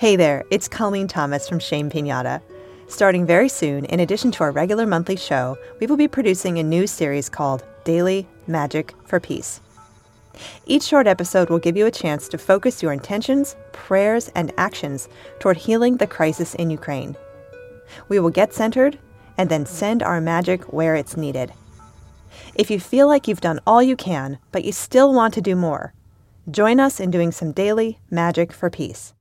Hey there, it's Colleen Thomas from Shame Pinata. Starting very soon, in addition to our regular monthly show, we will be producing a new series called Daily Magic for Peace. Each short episode will give you a chance to focus your intentions, prayers, and actions toward healing the crisis in Ukraine. We will get centered and then send our magic where it's needed. If you feel like you've done all you can, but you still want to do more, join us in doing some daily magic for peace.